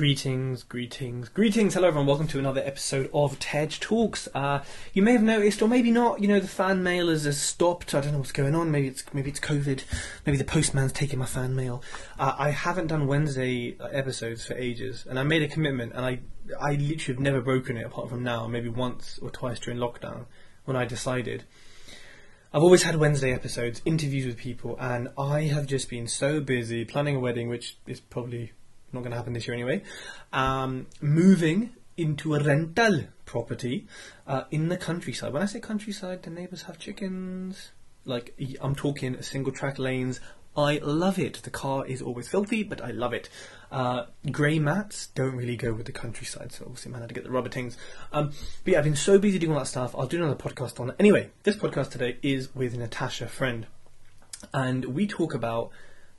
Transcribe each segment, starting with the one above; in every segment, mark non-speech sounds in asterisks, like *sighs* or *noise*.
Greetings, greetings, greetings. Hello, everyone. Welcome to another episode of Tej Talks. Uh, you may have noticed, or maybe not. You know, the fan mail has, has stopped. I don't know what's going on. Maybe it's maybe it's COVID. Maybe the postman's taking my fan mail. Uh, I haven't done Wednesday episodes for ages, and I made a commitment, and I I literally have never broken it apart from now. Maybe once or twice during lockdown when I decided. I've always had Wednesday episodes, interviews with people, and I have just been so busy planning a wedding, which is probably not going to happen this year anyway. Um, moving into a rental property uh, in the countryside. When I say countryside, the neighbours have chickens. Like I'm talking single track lanes. I love it. The car is always filthy, but I love it. Uh, grey mats don't really go with the countryside, so obviously man had to get the rubber things. Um, but yeah, I've been so busy doing all that stuff. I'll do another podcast on it. Anyway, this podcast today is with Natasha Friend, and we talk about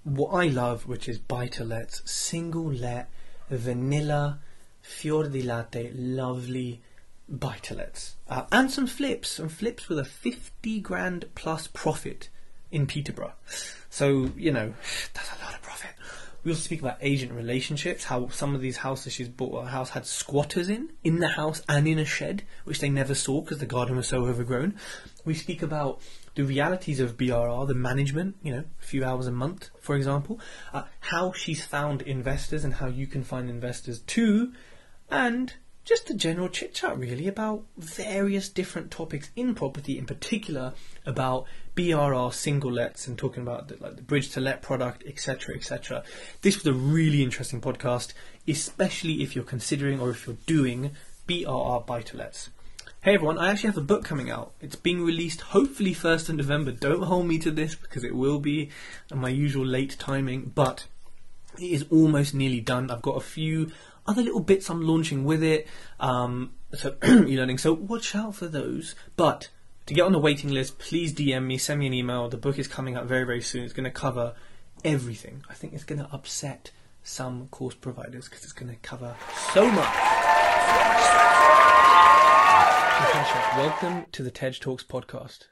what I love, which is buy to lets, single let, vanilla, fior di latte, lovely buy to. Uh, and some flips, some flips with a 50 grand plus profit in Peterborough. So, you know, that's a lot of profit. We also speak about agent relationships, how some of these houses she's bought, a house had squatters in, in the house and in a shed, which they never saw because the garden was so overgrown. We speak about the realities of BRR, the management, you know, a few hours a month, for example, uh, how she's found investors and how you can find investors too, and just a general chit chat really about various different topics in property, in particular about BRR single lets and talking about the, like the bridge to let product, etc., etc. This was a really interesting podcast, especially if you're considering or if you're doing BRR buy to lets. Hey everyone, I actually have a book coming out. It's being released hopefully 1st of November. Don't hold me to this because it will be my usual late timing, but it is almost nearly done. I've got a few other little bits I'm launching with it. Um, so *clears throat* e-learning. So watch out for those. But to get on the waiting list, please DM me, send me an email. The book is coming out very, very soon. It's going to cover everything. I think it's going to upset some course providers because it's going to cover so much. Natasha, welcome to the Tej Talks podcast.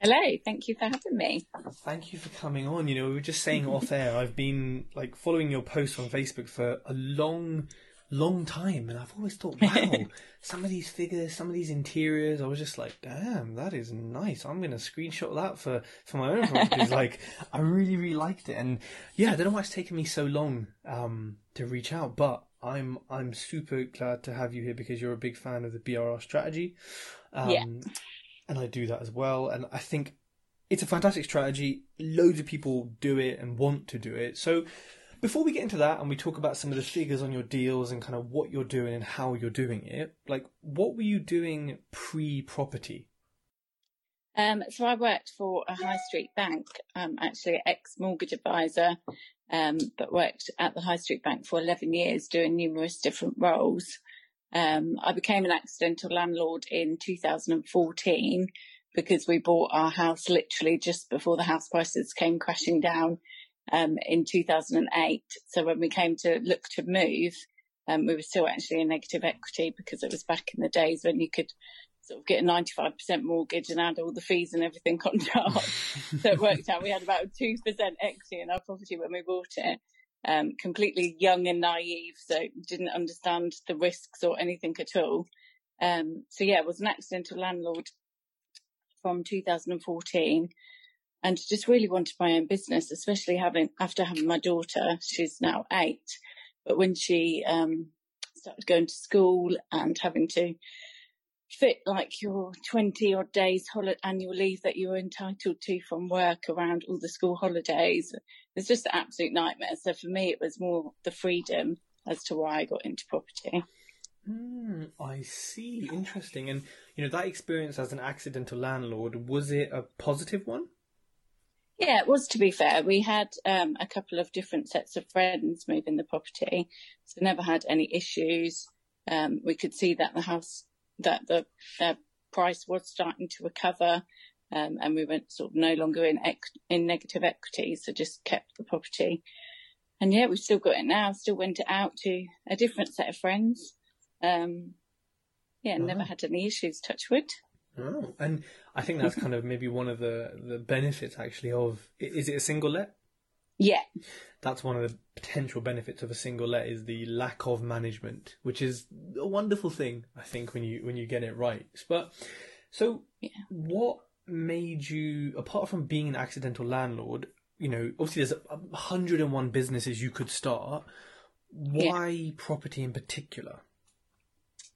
Hello, thank you for having me. Thank you for coming on. You know, we were just saying off *laughs* air, I've been like following your posts on Facebook for a long, long time, and I've always thought, wow, *laughs* some of these figures, some of these interiors, I was just like, damn, that is nice. I'm gonna screenshot that for for my own *laughs* properties. like, I really, really liked it, and yeah, I don't know why it's taken me so long um, to reach out, but I'm I'm super glad to have you here because you're a big fan of the BRR strategy. Um, yeah. And I do that as well. And I think it's a fantastic strategy. Loads of people do it and want to do it. So before we get into that and we talk about some of the figures on your deals and kind of what you're doing and how you're doing it, like what were you doing pre property? Um, so I worked for a high street bank, um, actually ex mortgage advisor, um, but worked at the high street bank for 11 years doing numerous different roles. Um, I became an accidental landlord in 2014 because we bought our house literally just before the house prices came crashing down um, in 2008. So when we came to look to move, um, we were still actually in negative equity because it was back in the days when you could sort of get a 95% mortgage and add all the fees and everything on top. *laughs* so it worked out we had about 2% equity in our property when we bought it. Um, completely young and naive, so didn't understand the risks or anything at all. Um, so yeah, was an accidental landlord from 2014 and just really wanted my own business, especially having, after having my daughter, she's now eight, but when she, um, started going to school and having to fit like your 20 odd days hol- annual leave that you're entitled to from work around all the school holidays. It's just an absolute nightmare. So for me, it was more the freedom as to why I got into property. Mm, I see. Interesting. And, you know, that experience as an accidental landlord, was it a positive one? Yeah, it was to be fair. We had um, a couple of different sets of friends moving the property, so never had any issues um, we could see that the house, that the uh, price was starting to recover. Um, and we went sort of no longer in ec- in negative equity, so just kept the property. And yeah, we've still got it now. Still went it out to a different set of friends. Um, yeah, never had any issues. Touch wood. Oh, and I think that's kind of maybe one of the the benefits actually of is it a single let? Yeah, That's one of the potential benefits of a single let is the lack of management, which is a wonderful thing I think when you when you get it right. But so Yeah. what made you apart from being an accidental landlord, you know, obviously there's a, a hundred and one businesses you could start. Why property in particular?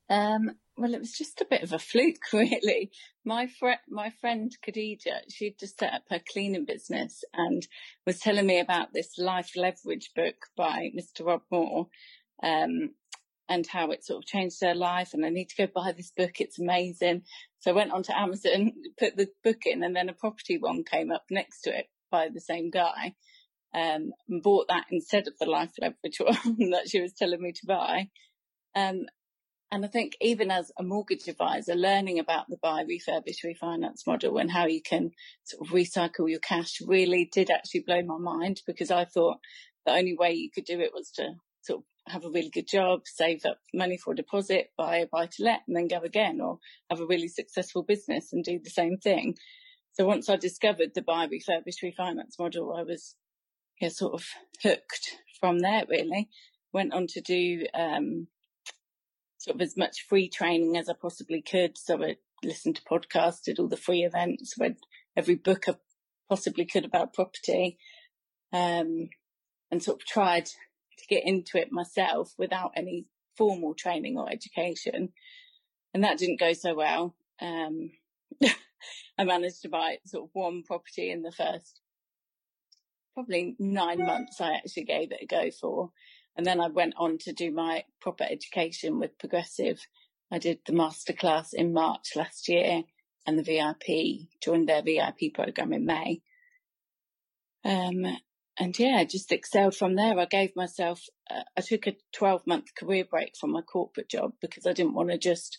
Um, well, it was just a bit of a fluke, *laughs* really. My friend, my friend Khadija, she'd just set up her cleaning business and was telling me about this life leverage book by Mr. Rob Moore, um, and how it sort of changed her life. And I need to go buy this book. It's amazing. So I went onto Amazon, *laughs* put the book in, and then a property one came up next to it by the same guy. Um, and bought that instead of the life leverage *laughs* one that she was telling me to buy. Um, and I think even as a mortgage advisor, learning about the buy, refurbish, refinance model and how you can sort of recycle your cash really did actually blow my mind because I thought the only way you could do it was to sort of have a really good job, save up money for a deposit, buy a buy to let and then go again or have a really successful business and do the same thing. So once I discovered the buy, refurbish, refinance model, I was yeah, sort of hooked from there really. Went on to do, um, sort of as much free training as I possibly could. So I listened to podcasts, did all the free events, read every book I possibly could about property, um, and sort of tried to get into it myself without any formal training or education. And that didn't go so well. Um, *laughs* I managed to buy sort of one property in the first probably nine months I actually gave it a go for. And then I went on to do my proper education with Progressive. I did the masterclass in March last year and the VIP, joined their VIP program in May. Um, and yeah, just excelled from there. I gave myself, uh, I took a 12 month career break from my corporate job because I didn't want to just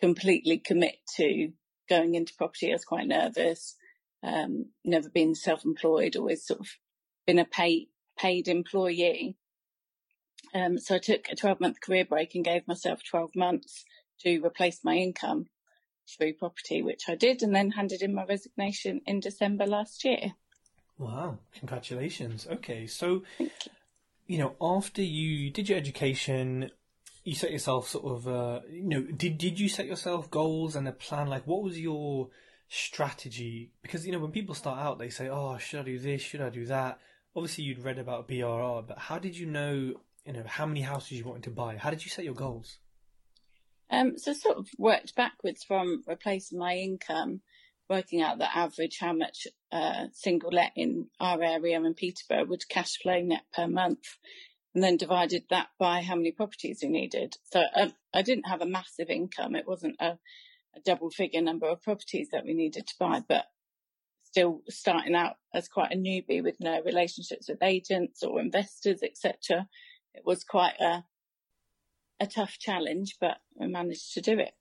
completely commit to going into property. I was quite nervous. Um, never been self-employed, always sort of been a paid, paid employee. Um, so I took a 12 month career break and gave myself 12 months to replace my income through property, which I did, and then handed in my resignation in December last year. Wow, congratulations. Okay, so you know, after you did your education, you set yourself sort of uh, you know, did did you set yourself goals and a plan like what was your strategy? Because you know, when people start out they say, "Oh, should I do this? Should I do that?" Obviously, you'd read about BRR, but how did you know, you know, how many houses you wanted to buy? How did you set your goals? Um, so sort of worked backwards from replacing my income, working out the average how much uh, single let in our area in Peterborough would cash flow net per month, and then divided that by how many properties we needed. So uh, I didn't have a massive income; it wasn't a, a double figure number of properties that we needed to buy, but still starting out as quite a newbie with no relationships with agents or investors, etc. It was quite a a tough challenge, but I managed to do it.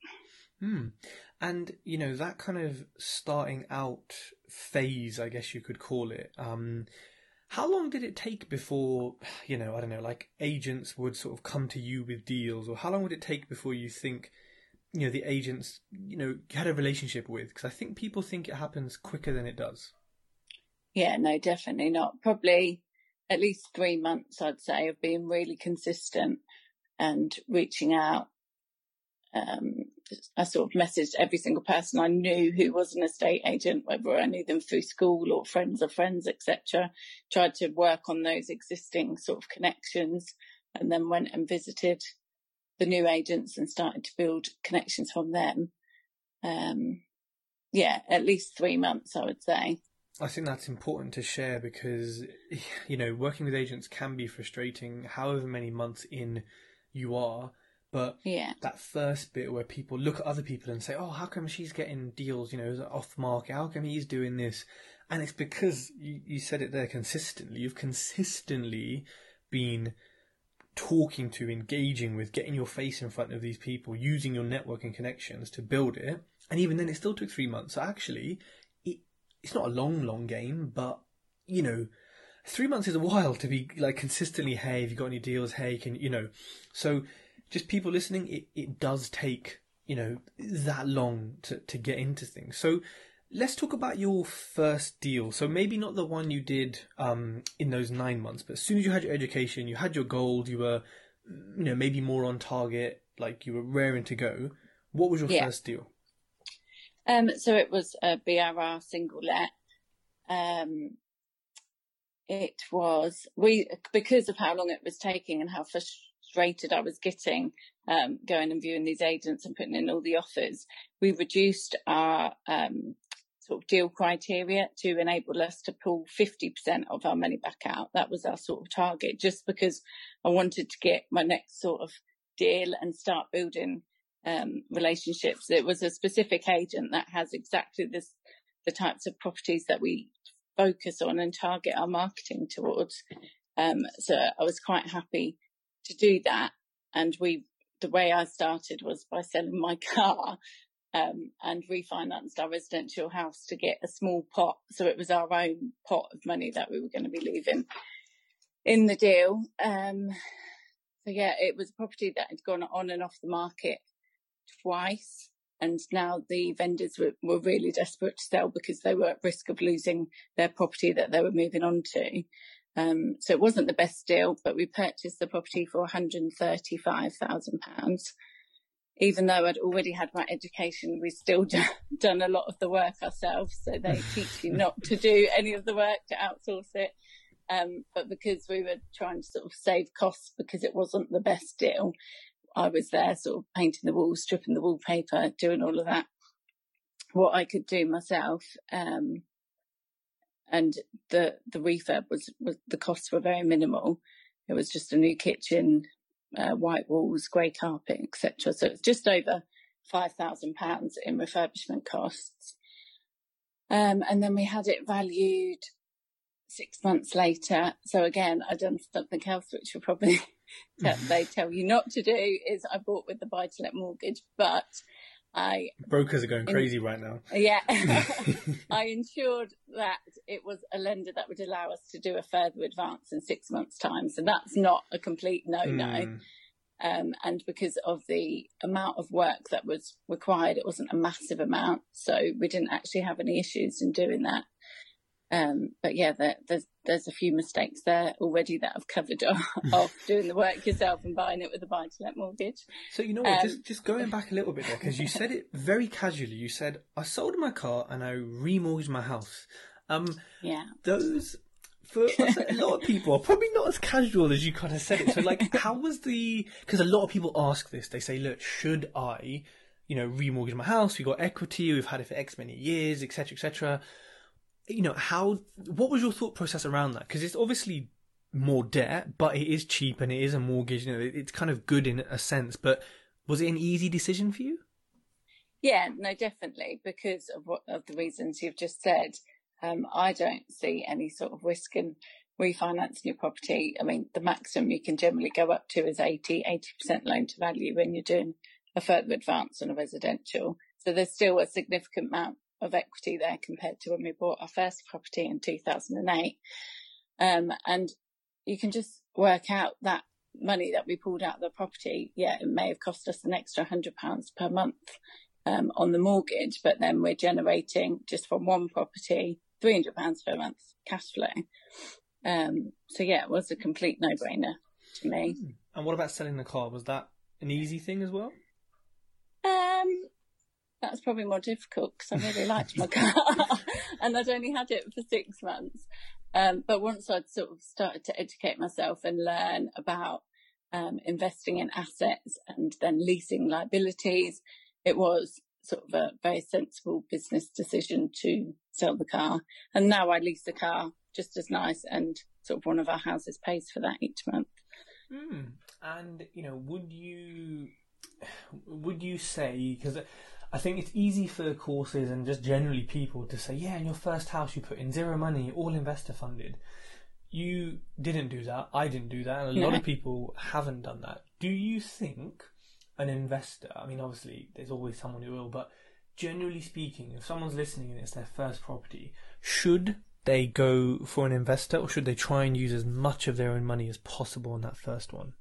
Hmm. And you know that kind of starting out phase, I guess you could call it. Um, how long did it take before you know I don't know, like agents would sort of come to you with deals, or how long would it take before you think you know the agents you know had a relationship with? Because I think people think it happens quicker than it does. Yeah, no, definitely not. Probably at least three months, I'd say, of being really consistent and reaching out. Um, I sort of messaged every single person I knew who was an estate agent, whether I knew them through school or friends of friends, etc. Tried to work on those existing sort of connections and then went and visited the new agents and started to build connections from them. Um, yeah, at least three months, I would say. I think that's important to share because, *laughs* you know, working with agents can be frustrating however many months in you are. But Yeah. that first bit where people look at other people and say, oh, how come she's getting deals, you know, off market? How come he's doing this? And it's because you, you said it there consistently. You've consistently been talking to, engaging with, getting your face in front of these people, using your networking connections to build it. And even then, it still took three months. So actually, it's not a long, long game, but you know, three months is a while to be like consistently. Hey, have you got any deals? Hey, can you know? So, just people listening, it it does take you know that long to to get into things. So. Let's talk about your first deal. So maybe not the one you did um, in those nine months, but as soon as you had your education, you had your gold, you were, you know, maybe more on target, like you were raring to go. What was your Yeah. first deal? Um, so it was a BRR single let. Um, it was we because of how long it was taking and how frustrated I was getting um, going and viewing these agents and putting in all the offers. We reduced our um, sort of deal criteria to enable us to pull 50% of our money back out. That was our sort of target, just because I wanted to get my next sort of deal and start building um, relationships. It was a specific agent that has exactly this, the types of properties that we focus on and target our marketing towards. Um, so I was quite happy to do that. And we, the way I started was by selling my *laughs* car. Um, and refinanced our residential house to get a small pot. So it was our own pot of money that we were going to be leaving in the deal. Um, so yeah, it was a property that had gone on and off the market twice. And now the vendors were, were really desperate to sell because they were at risk of losing their property that they were moving on to. Um, so it wasn't the best deal, but we purchased the property for £135,000. Even though I'd already had my education, we still *laughs* d- done a lot of the work ourselves. So they *laughs* teach you not to do any of the work, to outsource it. Um, but because we were trying to sort of save costs because it wasn't the best deal, I was there sort of painting the walls, stripping the wallpaper, doing all of that. What I could do myself. Um, and the, the refurb was, was, the costs were very minimal. It was just a new kitchen, uh, white walls, grey carpet, etc. So it's just over £5,000 in refurbishment costs. Um, and then we had it valued six months later. So again, I done something else, which will probably *laughs* they tell you not to do is I bought with the buy to let mortgage, but I, Brokers are going crazy right now. yeah, *laughs* *laughs* I ensured that it was a lender that would allow us to do a further advance in six months time. So that's not a complete no no. Mm. Um, and because of the amount of work that was required, it wasn't a massive amount. So we didn't actually have any issues in doing that. Um, but yeah, there, there's there's a few mistakes there already that I've covered *laughs* off doing the work yourself and buying it with a buy to let mortgage. So you know what? Um, just just going back a little bit there because you said it very casually. You said I sold my car and I remortgaged my house. Um, Yeah. those for a lot of people are probably not as casual as you kind of said it. So like, *laughs* how was the? Because a lot of people ask this. They say, look, should I, you know, remortgage my house? We've got equity. We've had it for X many years, etc., etc. You know, how? What was your thought process around that? Because it's obviously more debt, but it is cheap and it is a mortgage. You know, it's kind of good in a sense. But was it an easy decision for you? Yeah, no, definitely, because of what of the reasons you've just said. Um, I don't see any sort of risk in refinancing your property. I mean, the maximum you can generally go up to is 80, 80% loan to value when you're doing a further advance on a residential. So there's still a significant amount of equity there compared to when we bought our first property in 2008. Um, and you can just work out that money that we pulled out of the property. Yeah, it may have cost us an extra hundred pounds per month um, on the mortgage, but then we're generating just from one property three hundred pounds per month cash flow. Um, so yeah, it was a complete no-brainer to me. And what about selling the car? Was that an easy thing as well? That was probably more difficult because I really liked my *laughs* car, *laughs* and I'd only had it for six months. Um, but once I'd sort of started to educate myself and learn about um, investing in assets and then leasing liabilities, it was sort of a very sensible business decision to sell the car. And now I lease the car just as nice, and sort of one of our houses pays for that each month. Mm. And you know, would you *sighs* would you say because I think it's easy for courses and just generally people to say, yeah, in your first house you put in zero money, all investor funded. you didn't do that. I didn't do that, and a lot of people haven't done that. Do you think an investor? I mean, obviously, there's always someone who will, but generally speaking, if someone's listening and it's their first property, should they go for an investor, or should they try and use as much of their own money as possible on that first one?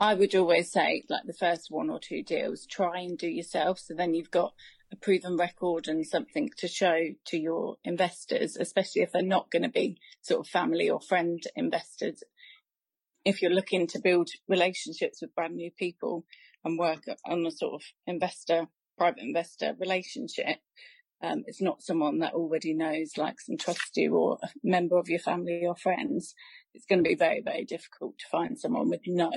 I would always say, like the first one or two deals, try and do yourself. So then you've got a proven record and something to show to your investors, especially if they're not going to be sort of family or friend investors. If you're looking to build relationships with brand new people and work on a sort of investor, private investor relationship, um, it's not someone that already knows, likes and trusts you or a member of your family or friends. It's going to be very, very difficult to find someone with no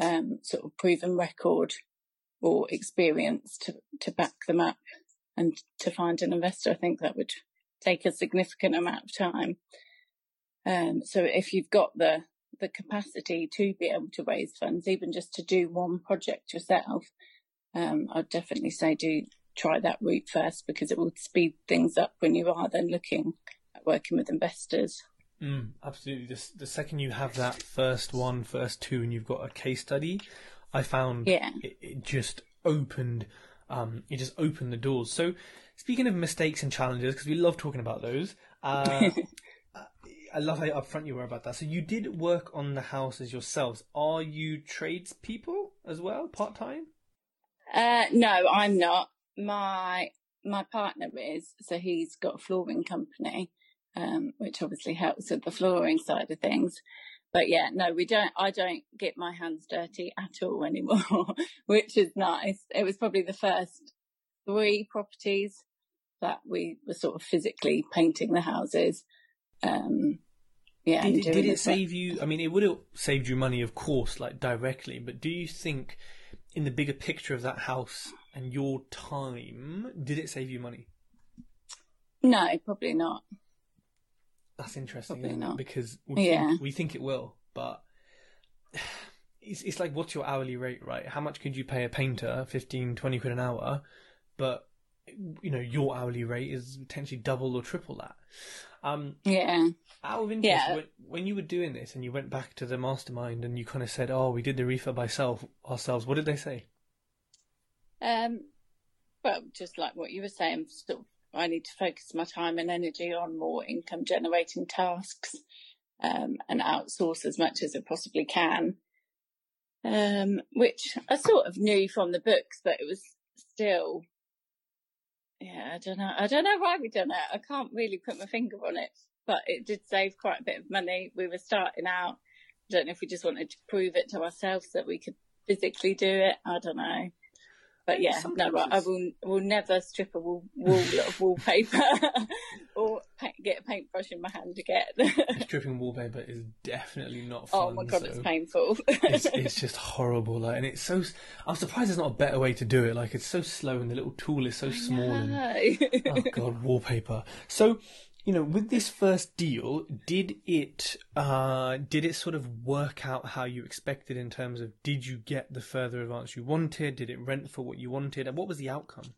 um, sort of proven record or experience to, to back them up and to find an investor. I think that would take a significant amount of time. Um, so if you've got the, the capacity to be able to raise funds, even just to do one project yourself, um, I'd definitely say do try that route first because it will speed things up when you are then looking at working with investors. Mm, absolutely. The, the second you have that first one, first two, and you've got a case study, I found Yeah. it, it just opened, um, it just opened the doors. So, speaking of mistakes and challenges, because we love talking about those, uh, *laughs* I love how upfront you were about that. So, you did work on the houses yourselves. Are you tradespeople as well, part time? Uh, no, I'm not. My my partner is, so he's got a flooring company, um, which obviously helps with the flooring side of things. But yeah, no, we don't. I don't get my hands dirty at all *laughs* anymore, which is nice. It was probably the first three properties that we were sort of physically painting the houses. Um, yeah, Did, doing did it well. save you? I mean, it would have saved you money, of course, like directly. But do you think, in the bigger picture of that house and your time, did it save you money? No, probably not. That's interesting, Probably isn't it? Because we, Yeah. think, we think it will, but *sighs* it's, it's like, what's your hourly rate, right? How much could you pay a painter? 15, 20 quid an hour, but you know your hourly rate is potentially double or triple that. Um, Yeah. out of interest, Yeah. when, when you were doing this and you went back to the mastermind and you kind of said, "Oh, we did the refurb by self ourselves," what did they say? Um, well, just like what you were saying, sort of, I need to focus my time and energy on more income generating tasks, um, and outsource as much as I possibly can. Um, which I sort of knew from the books, but it was still, yeah, I don't know. I don't know why we done it. I can't really put my finger on it, but it did save quite a bit of money. We were starting out. I don't know if we just wanted to prove it to ourselves that we could physically do it. I don't know. But yeah, no, Sometimes I will will never strip a wall, wall of wallpaper *laughs* or pa- get a paintbrush in my hand again. *laughs* Stripping wallpaper is definitely not oh fun. oh my god, it's painful. *laughs* it's, it's just horrible. Like, and it's so. I'm surprised there's not a better way to do it. Like, it's so slow, and the little tool is so small. And oh god, wallpaper. So, you know, with this first deal, did it uh did it sort of work out how you expected in terms of did you get the further advance you wanted? Did it rent for what you wanted? And what was the outcome?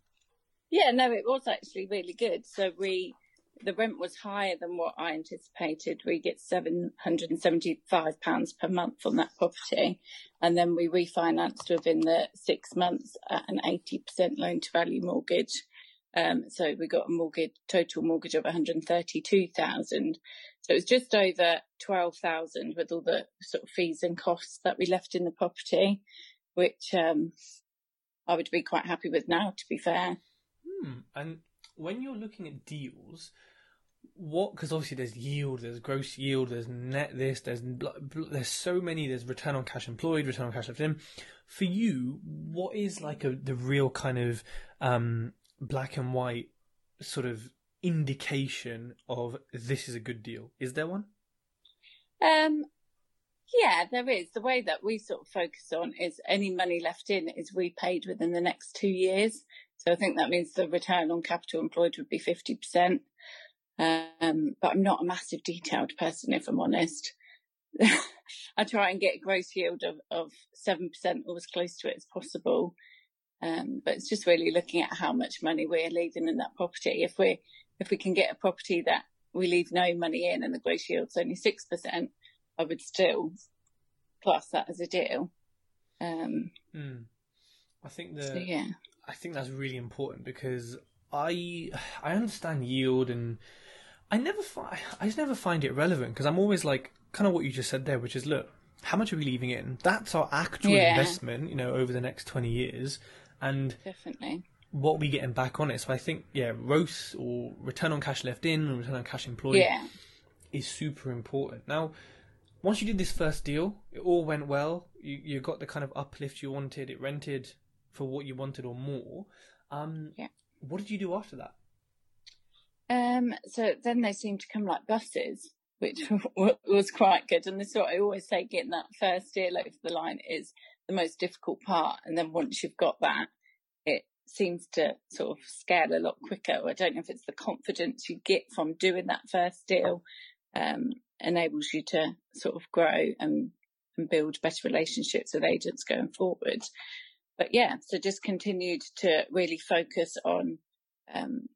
Yeah, no, it was actually really good. So we, the rent was higher than what I anticipated. We get seven hundred and seventy-five pounds per month on that property, and then we refinanced within the six months at an eighty percent loan to value mortgage. Um, so we got a mortgage, total mortgage of one hundred thirty-two thousand. So it was just over twelve thousand with all the sort of fees and costs that we left in the property, which um, I would be quite happy with now. To be fair. Hmm. And when you're looking at deals, what? Because obviously there's yield, there's gross yield, there's net this, there's there's so many. There's return on cash employed, return on cash left in. For you, what is like a the real kind of um, black and white sort of indication of this is a good deal? Is there one? Um, yeah, there is. The way that we sort of focus on is any money left in is repaid within the next two years. So I think that means the return on capital employed would be 50%. Um, but I'm not a massive detailed person, if I'm honest. *laughs* I try and get a gross yield of, of 7% or as close to it as possible. Um, but it's just really looking at how much money we're leaving in that property. If we if we can get a property that we leave no money in and the gross yield's only 6%, I would still class that as a deal. Um, Mm. I think the so yeah. I think that's really important because I I understand yield and I never fi- I just never find it relevant because I'm always like kind of what you just said there, which is look, how much are we leaving in? That's our actual Yeah. investment, you know, over the next twenty years, and Definitely. what we getting back on it. So I think yeah, ROS or return on cash left in and return on cash employed Yeah. is super important. Now, once you did this first deal, it all went well. You you got the kind of uplift you wanted. It rented for what you wanted or more. Um, Yeah. What did you do after that? Um, so then they seem to come like buses, which *laughs* was quite good. And this is what I always say: getting that first deal over the line is the most difficult part. And then once you've got that, it seems to sort of scale a lot quicker. I don't know if it's the confidence you get from doing that first deal, um, enables you to sort of grow and and build better relationships with agents going forward. But yeah, so just continued to really focus on um,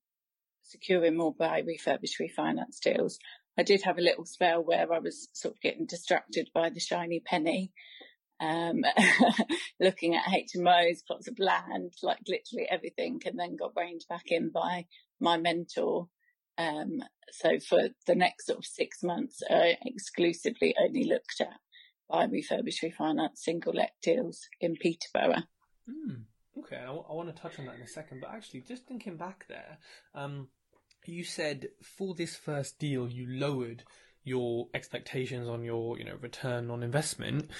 securing more buy, refurbish, refinance deals. I did have a little spell where I was sort of getting distracted by the shiny penny, um, *laughs* looking at HMOs, plots of land, like literally everything, and then got reined back in by my mentor. Um, so for the next sort of six months, I exclusively only looked at buy, refurbish, refinance, single let deals in Peterborough. Hmm. Okay, I, want to touch on that in a second, but actually, just thinking back there, um, you said for this first deal you lowered your expectations on your, you know, return on investment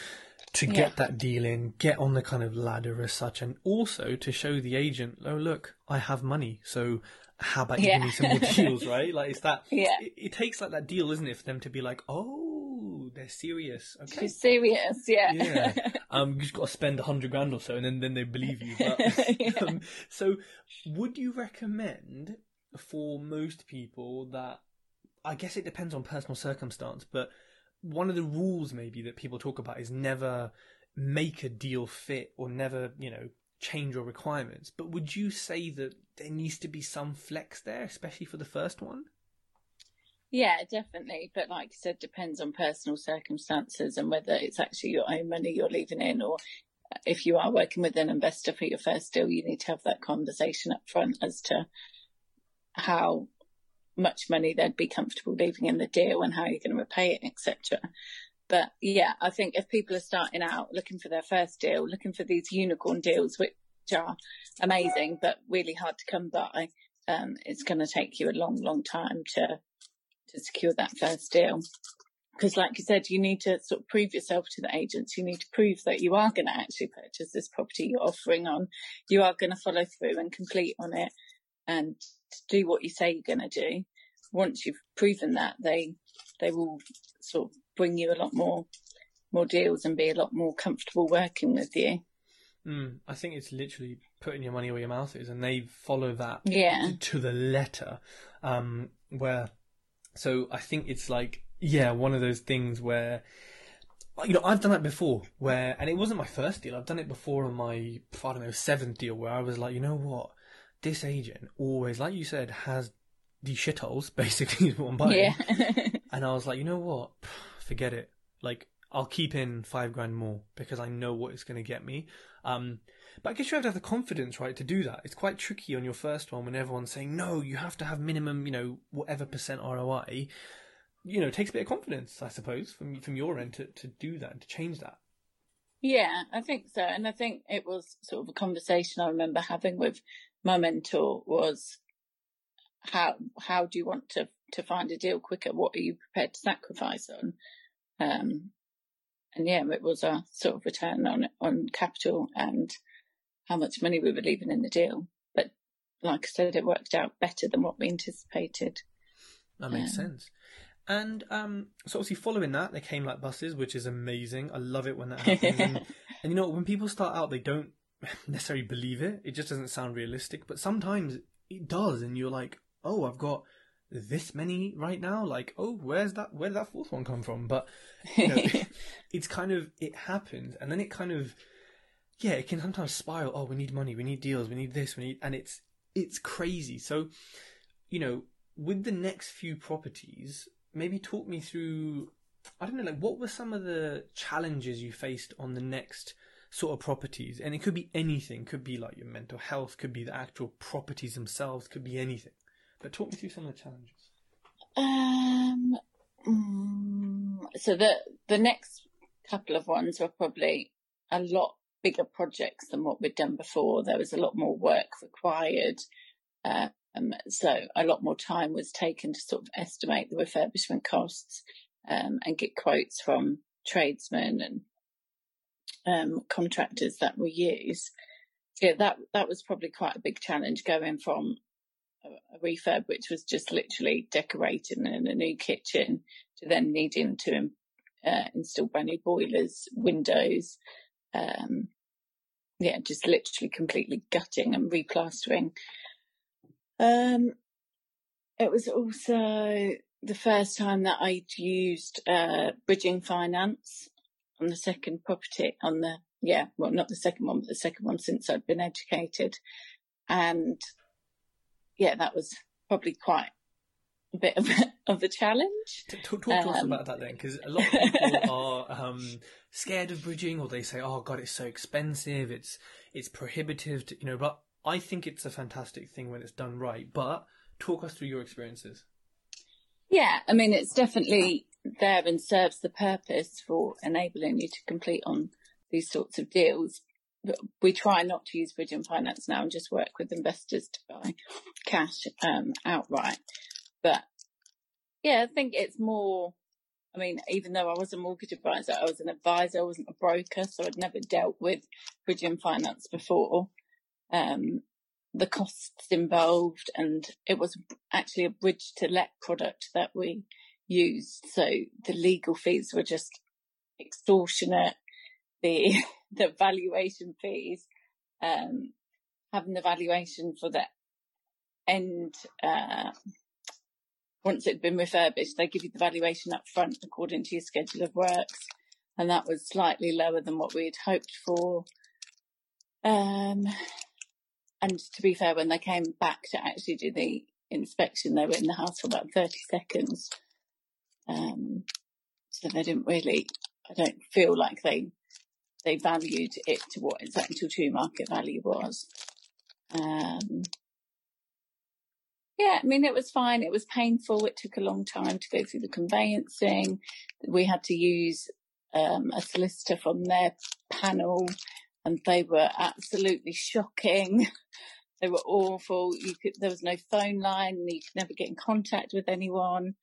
to get Yeah. that deal in, get on the kind of ladder as such, and also to show the agent, oh look, I have money, so how about you Yeah. give me some more *laughs* deals, right? Like it's that. Yeah. It, it takes like that deal, isn't it, for them to be like, oh, they're serious. Okay, Too serious, yeah. Yeah. *laughs* um, you just got to spend a hundred grand or so, and then then they believe you. But, *laughs* Yeah. um, so, would you recommend for most people that? I guess it depends on personal circumstance, but one of the rules maybe that people talk about is never make a deal fit or never, you know, change your requirements. But would you say that there needs to be some flex there, especially for the first one? Yeah, definitely. But like you said, depends on personal circumstances and whether it's actually your own money you're leaving in or uh, if you are working with an investor for your first deal, you need to have that conversation up front as to how much money they'd be comfortable leaving in the deal and how you're going to repay it, etc. But yeah, I think if people are starting out looking for their first deal, looking for these unicorn deals, which are amazing, but really hard to come by, um, it's going to take you a long, long time to to secure that first deal. Because, like you said, you need to sort of prove yourself to the agents. You need to prove that you are going to actually purchase this property you're offering on. You are going to follow through and complete on it and do what you say you're going to do. Once you've proven that, they they will sort of bring you a lot more more deals and be a lot more comfortable working with you. Mm, I think it's literally putting your money where your mouth is, and they follow that Yeah. to the letter. Um, where, so I think it's like, yeah, one of those things where, you know, I've done that before, where, and it wasn't my first deal. I've done it before on my, I don't know, seventh deal, where I was like, you know what, this agent always, like you said, has these shitholes. *laughs* Basically, is what I'm buying. Yeah. *laughs* And I was like, you know what? *sighs* Forget it. Like, I'll keep in five grand more because I know what it's going to get me. Um, but I guess you have to have the confidence, right, to do that. It's quite tricky on your first one when everyone's saying, no, you have to have minimum, you know, whatever percent ROI. You know, it takes a bit of confidence, I suppose, from from your end to, to do that, and to change that. Yeah, I think so. And I think it was sort of a conversation I remember having with my mentor was how how do you want to to find a deal quicker? What are you prepared to sacrifice on? Um and yeah, it was a sort of return on on capital and how much money we were leaving in the deal. But like I said, it worked out better than what we anticipated. That makes Yeah. sense. And um, so obviously following that, they came like buses, which is amazing. I love it when that *laughs* happens. and, and you know, when people start out, they don't *laughs* necessarily believe it. It just doesn't sound realistic. But sometimes it does, and you're like, oh, I've got this many right now. Like, oh, where's that? Where did that fourth one come from? But you know, *laughs* it's kind of it happens, and then it kind of yeah, it can sometimes spiral. Oh, we need money, we need deals, we need this, we need, and it's it's crazy. So, you know, with the next few properties, maybe talk me through. I don't know, like what were some of the challenges you faced on the next sort of properties? And it could be anything. Could be like your mental health. Could be the actual properties themselves. Could be anything. But talk me through some of the challenges. Um. mm, so the the next couple of ones were probably a lot bigger projects than what we'd done before. There was a lot more work required. Um, so a lot more time was taken to sort of estimate the refurbishment costs um, and get quotes from tradesmen and um, contractors that we use. Yeah, that that was probably quite a big challenge going from a, a refurb, which was just literally decorating and a new kitchen, to then needing to uh, install brand new boilers, windows, um, yeah, just literally completely gutting and replastering. Um, it was also the first time that I'd used uh, bridging finance on the second property on the yeah, well, not the second one, but the second one since I'd been educated, and yeah, that was probably quite a bit of a, *laughs* of a challenge. Talk, talk to us Um, about that then, because a lot of people *laughs* are um, scared of bridging, or they say, "Oh God, it's so expensive. It's it's prohibitive." To, you know, but I think it's a fantastic thing when it's done right. But talk us through your experiences. Yeah, I mean, it's definitely there and serves the purpose for enabling you to complete on these sorts of deals. But we try not to use bridging finance now and just work with investors to buy cash um, outright. But yeah, I think it's more. I mean, even though I was a mortgage advisor, I was an advisor, I wasn't a broker, so I'd never dealt with bridging finance before. Um, the costs involved, and it was actually a bridge to let product that we used. So the legal fees were just extortionate. The *laughs* the valuation fees, um, having the valuation for the end, uh, once it'd been refurbished, they give you the valuation up front according to your schedule of works. And that was slightly lower than what we'd hoped for. Um, and to be fair, when they came back to actually do the inspection, they were in the house for about 30 seconds. Um, so they didn't really, I don't feel like they, they valued it to what its actual true market value was. Um, yeah, I mean, it was fine. It was painful. It took a long time to go through the conveyancing. We had to use um, a solicitor from their panel, and they were absolutely shocking. *laughs* They were awful. You could, there was no phone line. You could never get in contact with anyone.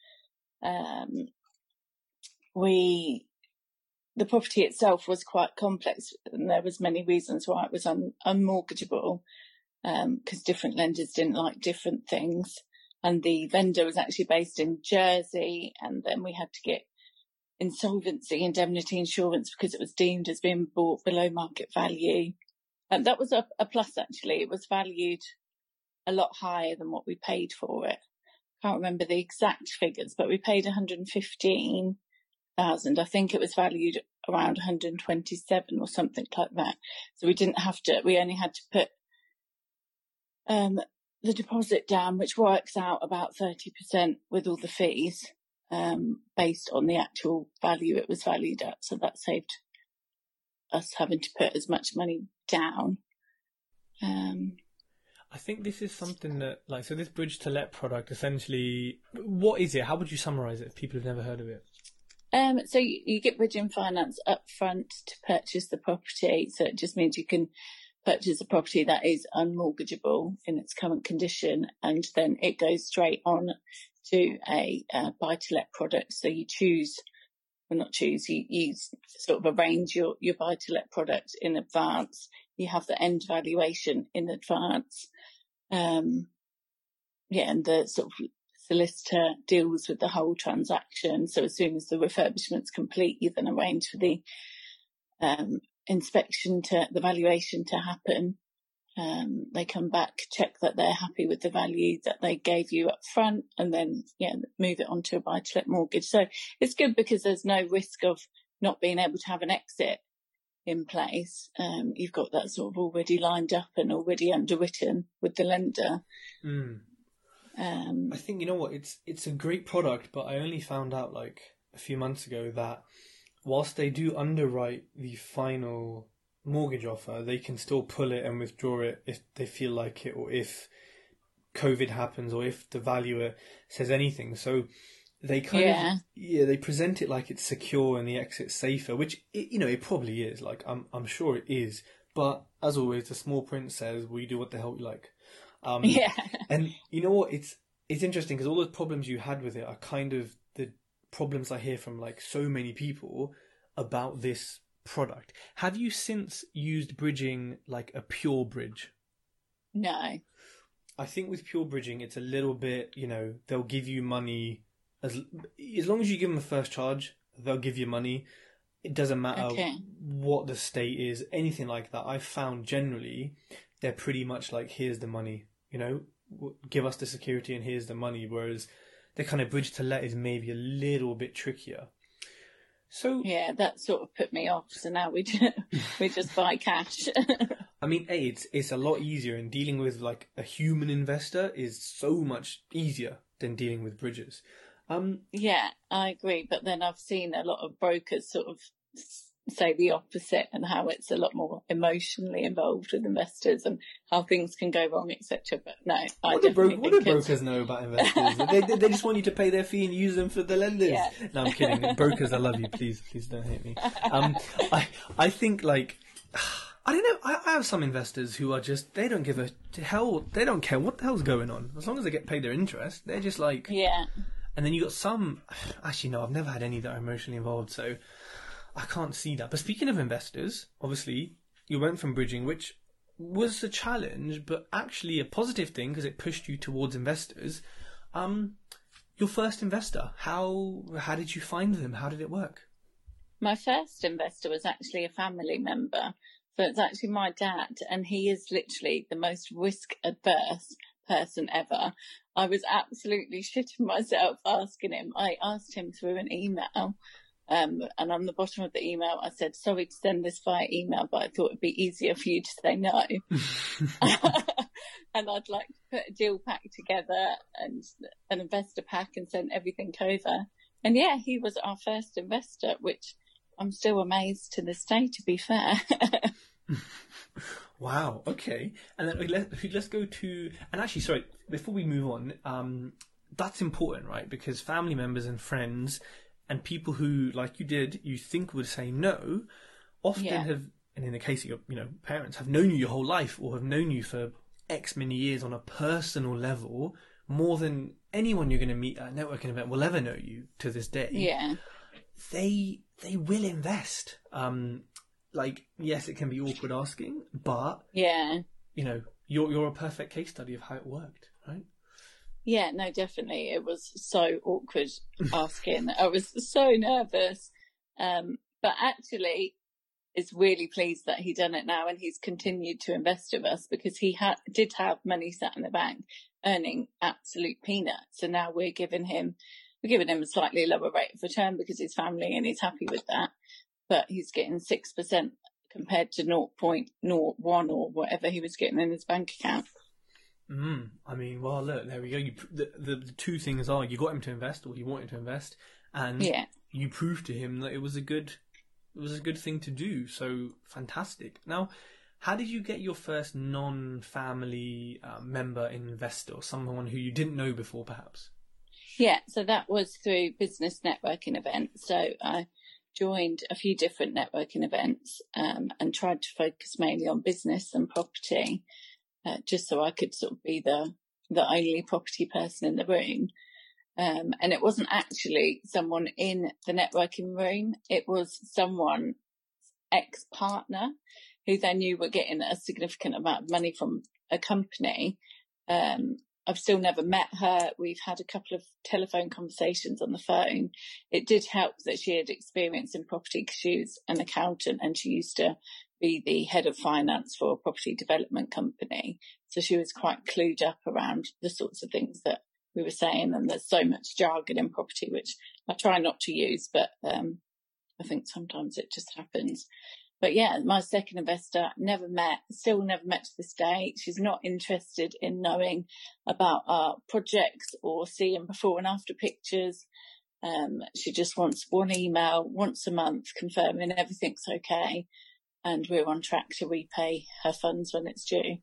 Um, we, the property itself was quite complex, and there was many reasons why it was un, unmortgageable because different lenders didn't like different things. And the vendor was actually based in Jersey, and then we had to get insolvency indemnity insurance because it was deemed as being bought below market value. And that was a, a plus actually. It was valued a lot higher than what we paid for it. Can't remember the exact figures, but we paid 115,000. I think it was valued around 127 or something like that. So we didn't have to, we only had to put um, the deposit down, which works out about 30% with all the fees, um, based on the actual value it was valued at. So that saved us having to put as much money down. Um, I think this is something that, like, so this bridge to let product essentially, what is it? How would you summarize it if people have never heard of it? um, so you, you get bridging finance up front to purchase the property. So it just means you can purchase a property that is unmortgageable in its current condition, and then it goes straight on to a uh, buy to let product. So you choose, well, not choose, you, you sort of arrange your, your buy to let product in advance. You have the end valuation in advance. Um, yeah, and the sort of solicitor deals with the whole transaction. So as soon as the refurbishment's complete, you then arrange for the um, inspection to the valuation to happen. Um, they come back, check that they're happy with the value that they gave you up front, and then yeah, move it onto a buy to let mortgage. So it's good because there's no risk of not being able to have an exit in place. Um, you've got that sort of already lined up and already underwritten with the lender. Mm. Um, I think you know what it's it's a great product, but I only found out like a few months ago that whilst they do underwrite the final mortgage offer, they can still pull it and withdraw it if they feel like it, or if COVID happens, or if the valuer says anything. So they kind Yeah. of yeah they present it like it's secure and the exit's safer, which it, you know it probably is. Like I'm I'm sure it is, but as always, the small print says we do what the hell we like. Um, *laughs* yeah, and you know what? It's it's interesting because all the problems you had with it are kind of the problems I hear from like so many people about this product. Have you since used bridging like a pure bridge? no, I think with pure bridging, it's a little bit, you know, they'll give you money as as long as you give them a first charge, they'll give you money. It doesn't matter Okay. what the state is, anything like that. I've found generally they're pretty much like, here's the money, you know, give us the security and here's the money. Whereas the kind of bridge to let is maybe a little bit trickier. So yeah, that sort of put me off. So now we just, *laughs* we just buy cash. *laughs* I mean, A, it's it's a lot easier, and dealing with like a human investor is so much easier than dealing with bridges. Um, yeah, I agree. But then I've seen a lot of brokers sort of say the opposite and how it's a lot more emotionally involved with investors and how things can go wrong, etc. But no, I what do, bro- what do brokers know about investors? they, they, they just want you to pay their fee and use them for the lenders. Yeah. No, I'm kidding. brokers, I love you. Please, please don't hate me. Um, I I think like. *sighs* I don't know. I, I have some investors who are just they don't give a hell. They don't care what the hell's going on as long as they get paid their interest. They're just like Yeah, And then you got some. Actually, no, I've never had any that are emotionally involved, so I can't see that. But speaking of investors, obviously, you went from bridging, which was a challenge, but actually a positive thing because it pushed you towards investors. Um, your first investor, how how did you find them? How did it work? my first investor was actually a family member. So it's actually my dad, and he is literally the most risk adverse person ever. I was absolutely shitting *laughs* myself asking him. I asked him through an email, um, and on the bottom of the email, I said, Sorry to send this via email, but I thought it'd be easier for you to say no. *laughs* and I'd like to put a deal pack together and an investor pack and send everything over. And yeah, he was our first investor, which I'm still amazed to this day, to be fair. *laughs* Wow. Okay. And then let, let's go to and actually, sorry, before we move on, um, that's important, right? Because family members and friends and people who, like you did, you think would say no, often Yeah. have, and in the case of your, you know, parents have known you your whole life or have known you for X many years on a personal level, more than anyone you're going to meet at a networking event will ever know you to this day yeah. they they will invest. Um, like yes, it can be awkward asking, but Yeah. you know you're you're a perfect case study of how it worked, right? Yeah, no, definitely. It was so awkward *laughs* asking. I was so nervous. Um, but actually, is really pleased that he done it now and he's continued to invest with us because he had did have money sat in the bank earning absolute peanuts. So now we're giving him we're giving him a slightly lower rate of return because he's family and he's happy with that. But he's getting six percent compared to 0.01 or whatever he was getting in his bank account. Mm, I mean, well, look, there we go. You, the, the the two things are you got him to invest, or you want him to invest, and Yeah. you proved to him that it was a good it was a good thing to do. So fantastic. Now, how did you get your first non-family uh, member investor, someone who you didn't know before, perhaps? Yeah, so that was through business networking events. So I joined a few different networking events um, and tried to focus mainly on business and property, uh, just so I could sort of be the the only property person in the room. Um, and it wasn't actually someone in the networking room; it was someone ex partner who they knew were getting a significant amount of money from a company. Um, I've still never met her. We've had a couple of telephone conversations on the phone. It did help that she had experience in property because she was an accountant and she used to be the head of finance for a property development company. So she was quite clued up around the sorts of things that we were saying. And there's so much jargon in property, which I try not to use, but, um, I think sometimes it just happens. But yeah, my second investor never met, still never met to this day. She's not interested in knowing about our projects or seeing before and after pictures. Um, she just wants one email once a month confirming everything's okay and we're on track to repay her funds when it's due.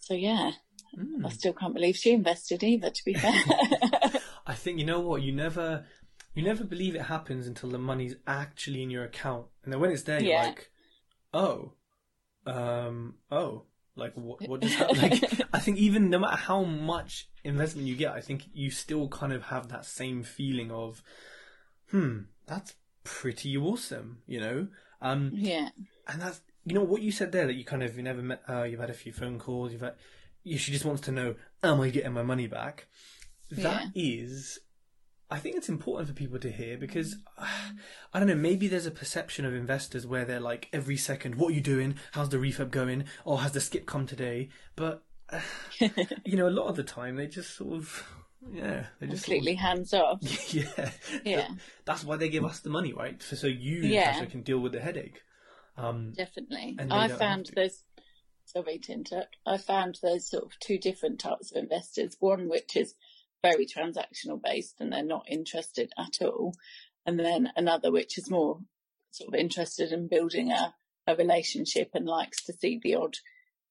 So yeah, mm. I still can't believe she invested either, to be *laughs* fair. I think, you know what, you never, you never believe it happens until the money's actually in your account. And then when it's there, yeah. you're like, oh, um, oh, like what, *laughs* what just happened? like, I think even no matter how much investment you get, I think you still kind of have that same feeling of, hmm, that's pretty awesome, you know? Um, yeah. And that's, you know, what you said there that you kind of, you never met, uh, you've had a few phone calls, you've had, she just wants to know, am I getting my money back? That yeah. is I think it's important for people to hear because *sighs* I don't know, maybe there's a perception of investors where they're like every second, what are you doing? How's the refurb going? Or has the skip come today? But *sighs* you know, a lot of the time they just sort of yeah, they're just completely sort of, hands off. *laughs* yeah, yeah. That's why they give us the money, right? So, so you yeah. can deal with the headache. Um, Definitely. I found those. Sorry to interrupt. I found there's sort of two different types of investors. One which is very transactional based and they're not interested at all. And then another which is more sort of interested in building a, a relationship and likes to see the odd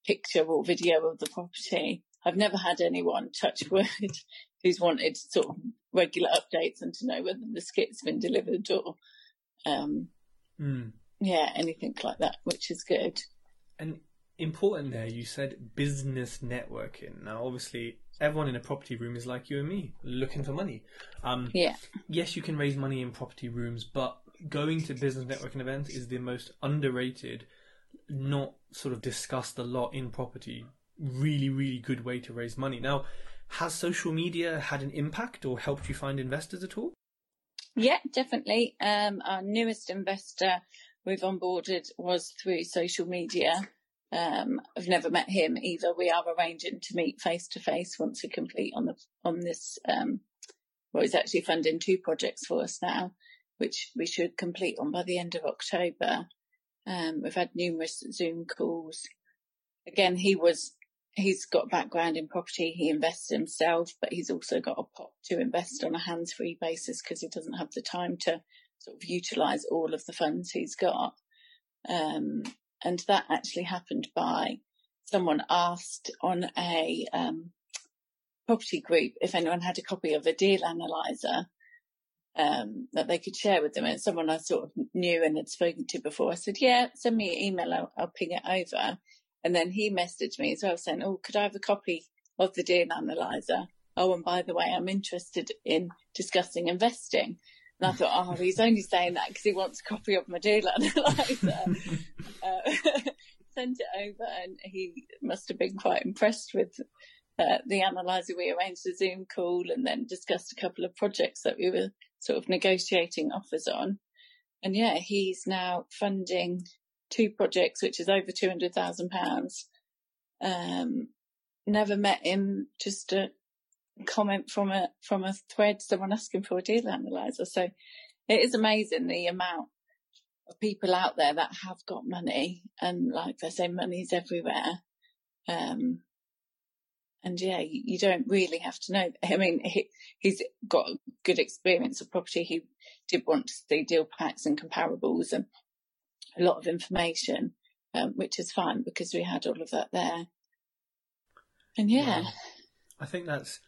picture or video of the property. I've never had anyone touch *laughs* wood who's wanted sort of regular updates and to know whether the skit's been delivered or, um, mm. yeah, anything like that, which is good. And important there, you said business networking. Now, obviously, everyone in a property room is like you and me, looking for money. Um, yeah. Yes, you can raise money in property rooms, but going to business networking events is the most underrated, not sort of discussed a lot in property. Really, really good way to raise money. Now, has social media had an impact or helped you find investors at all? Yeah, definitely. Um, our newest investor we've onboarded was through social media. Um, I've never met him either. We are arranging to meet face to face once we complete on the on this. Um, well, he's actually funding two projects for us now, which we should complete on by the end of October. Um, we've had numerous Zoom calls. Again, he was he's got background in property. He invests himself, but he's also got a pot to invest on a hands free basis because he doesn't have the time to sort of utilize all of the funds he's got. Um, and that actually happened by someone asked on a um, property group if anyone had a copy of a deal analyzer um, that they could share with them. And someone I sort of knew and had spoken to before. I said, "Yeah, send me an email. I'll, I'll ping it over." And then he messaged me as well, saying, "Oh, could I have a copy of the deal analyzer?" Oh, and by the way, I'm interested in discussing investing. And I thought, oh, he's only saying that because he wants a copy of my deal analyzer. *laughs* uh, *laughs* sent it over, and he must have been quite impressed with uh, the analyzer. We arranged a Zoom call and then discussed a couple of projects that we were sort of negotiating offers on. And yeah, he's now funding two projects, which is over two hundred thousand pounds. Um, never met him, just a comment from a from a thread, someone asking for a deal analyzer. So it is amazing the amount of people out there that have got money, and like they say, money's everywhere. Um, and yeah, you, don't really have to know. I mean, he, he's got good experience of property. He did want to see deal packs and comparables and a lot of information, um, which is fine because we had all of that there. And yeah. Wow. I think that's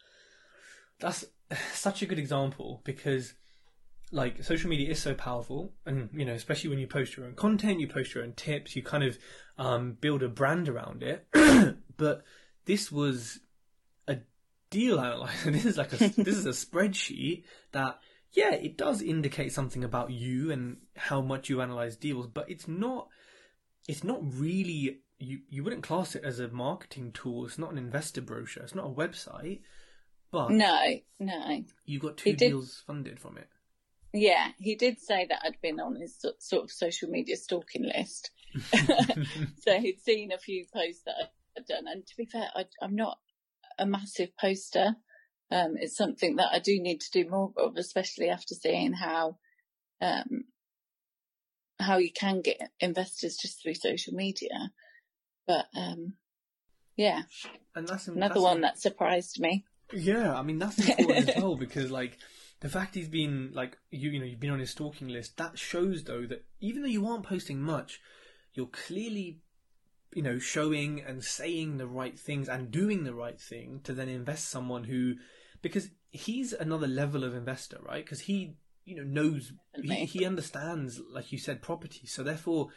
that's such a good example because like social media is so powerful and you know especially when you post your own content you post your own tips you kind of um, build a brand around it. *clears throat* But this was a deal analyzer *laughs* this is like a *laughs* this is a spreadsheet that yeah it does indicate something about you and how much you analyze deals but it's not it's not really you you wouldn't class it as a marketing tool. It's not an investor brochure. It's not a website but no, no, you got two deals funded from it. Yeah, he did say that I'd been on his sort of social media stalking list. *laughs* *laughs* so he'd seen a few posts that I'd done, and to be fair, I, am not a massive poster. Um, it's something that I do need to do more of, especially after seeing how um, how how you can get investors just through social media. But um, yeah, and that's another that's, one that surprised me. Yeah, I mean that's important as *laughs* well because like the fact he's been like you you know you've been on his stalking list that shows though that even though you aren't posting much, you're clearly you know showing and saying the right things and doing the right thing to then invest someone who because he's another level of investor right? Because he you know knows he, he understands like you said property. So therefore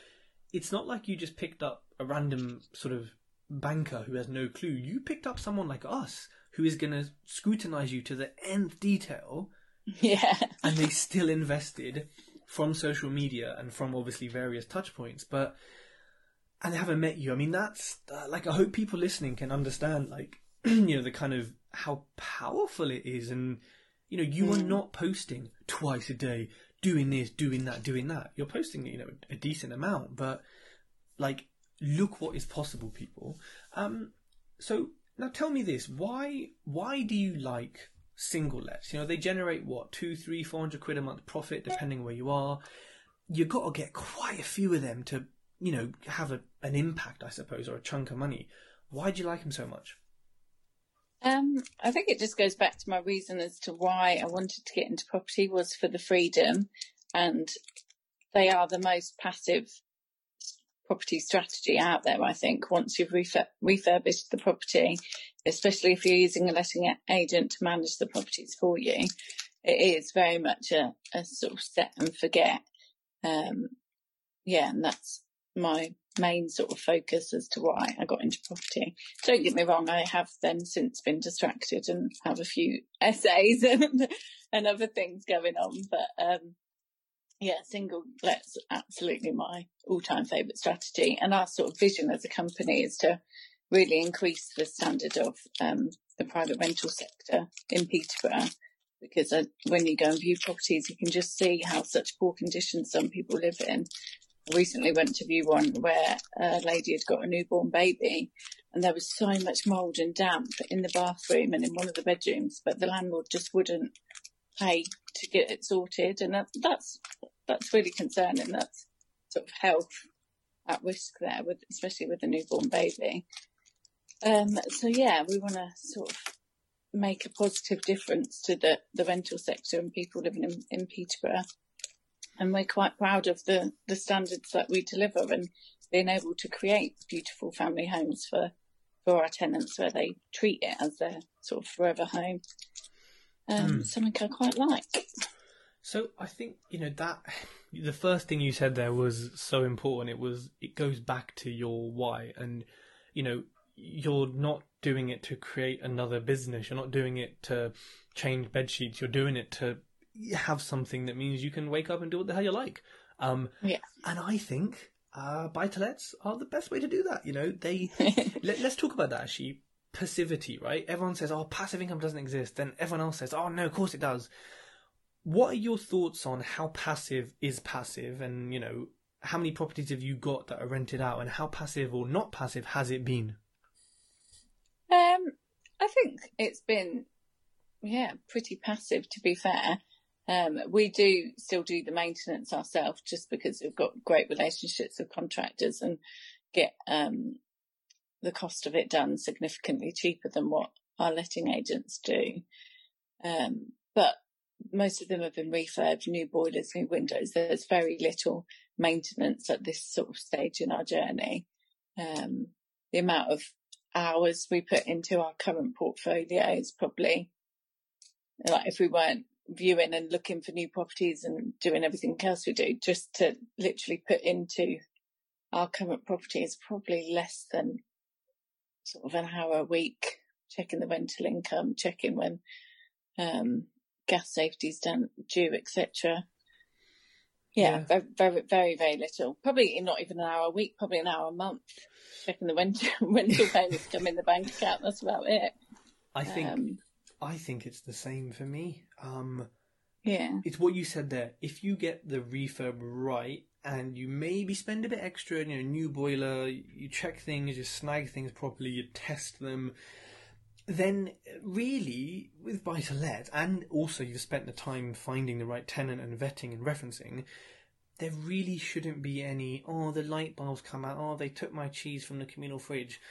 it's not like you just picked up a random sort of banker who has no clue. You picked up someone like us who is going to scrutinize you to the nth detail yeah and they still invested from social media and from obviously various touch points but and they haven't met you i mean that's uh, like i hope people listening can understand like *clears throat* you know the kind of how powerful it is and you know, you mm. are not posting twice a day, doing this, doing that, doing that. You're posting, you know, a decent amount, but like, look what is possible, people. Um, so now tell me this: why why do you like single lets? You know, they generate what two, three, four hundred quid a month profit, depending where you are. You've got to get quite a few of them to, you know, have a, an impact, I suppose, or a chunk of money. Why do you like them so much? Um, I think it just goes back to my reason as to why I wanted to get into property was for the freedom, and they are the most passive property strategy out there. I think once you've refur- refurbished the property, especially if you're using a letting agent to manage the properties for you, it is very much a, a sort of set and forget. Um, yeah, and that's my main sort of focus as to why I got into property. Don't get me wrong, I have then since been distracted and have a few *laughs* SAs and, and other things going on, but, um, yeah, single let's absolutely my all time favourite strategy. And our sort of vision as a company is to really increase the standard of, um, the private rental sector in Peterborough. Because uh, when you go and view properties, you can just see how such poor conditions some people live in recently went to view one where a lady had got a newborn baby and there was so much mould and damp in the bathroom and in one of the bedrooms, but the landlord just wouldn't pay to get it sorted. And that, that's, that's really concerning. That's sort of health at risk there with, especially with a newborn baby. Um, so yeah, we want to sort of make a positive difference to the, the rental sector and people living in, in Peterborough and we're quite proud of the, the standards that we deliver and being able to create beautiful family homes for, for our tenants where they treat it as their sort of forever home. Um, mm. Something I quite like. So I think you know that *sighs* the first thing you said there was so important. It was it goes back to your why, and you know you're not doing it to create another business. You're not doing it to change bed sheets. You're doing it to have something that means you can wake up and do what the hell you like. Um, yeah. And I think uh, buy to lets are the best way to do that. You know, they *laughs* let, us talk about that actually. Passivity, right? Everyone says, "Oh, passive income doesn't exist." Then everyone else says, "Oh, no, of course it does." What are your thoughts on how passive is passive, and you know, how many properties have you got that are rented out, and how passive or not passive has it been? Um, I think it's been, yeah, pretty passive to be fair. Um, we do still do the maintenance ourselves just because we've got great relationships with contractors and get um, the cost of it done significantly cheaper than what our letting agents do. Um, but most of them have been refurbed, new boilers, new windows. There's very little maintenance at this sort of stage in our journey. Um, the amount of hours we put into our current portfolio is probably like if we weren't viewing and looking for new properties and doing everything else we do just to literally put into our current property is probably less than sort of an hour a week checking the rental income checking when um, gas safety's done due etc yeah, yeah, very very very little probably not even an hour a week probably an hour a month checking the rental rental payments come in the bank account that's about it i think um, I think it's the same for me. Um, yeah. It's what you said there. If you get the refurb right and you maybe spend a bit extra, you know, new boiler, you check things, you snag things properly, you test them, then really with buy to let, and also you've spent the time finding the right tenant and vetting and referencing, there really shouldn't be any. Oh, the light bulbs come out. Oh, they took my cheese from the communal fridge.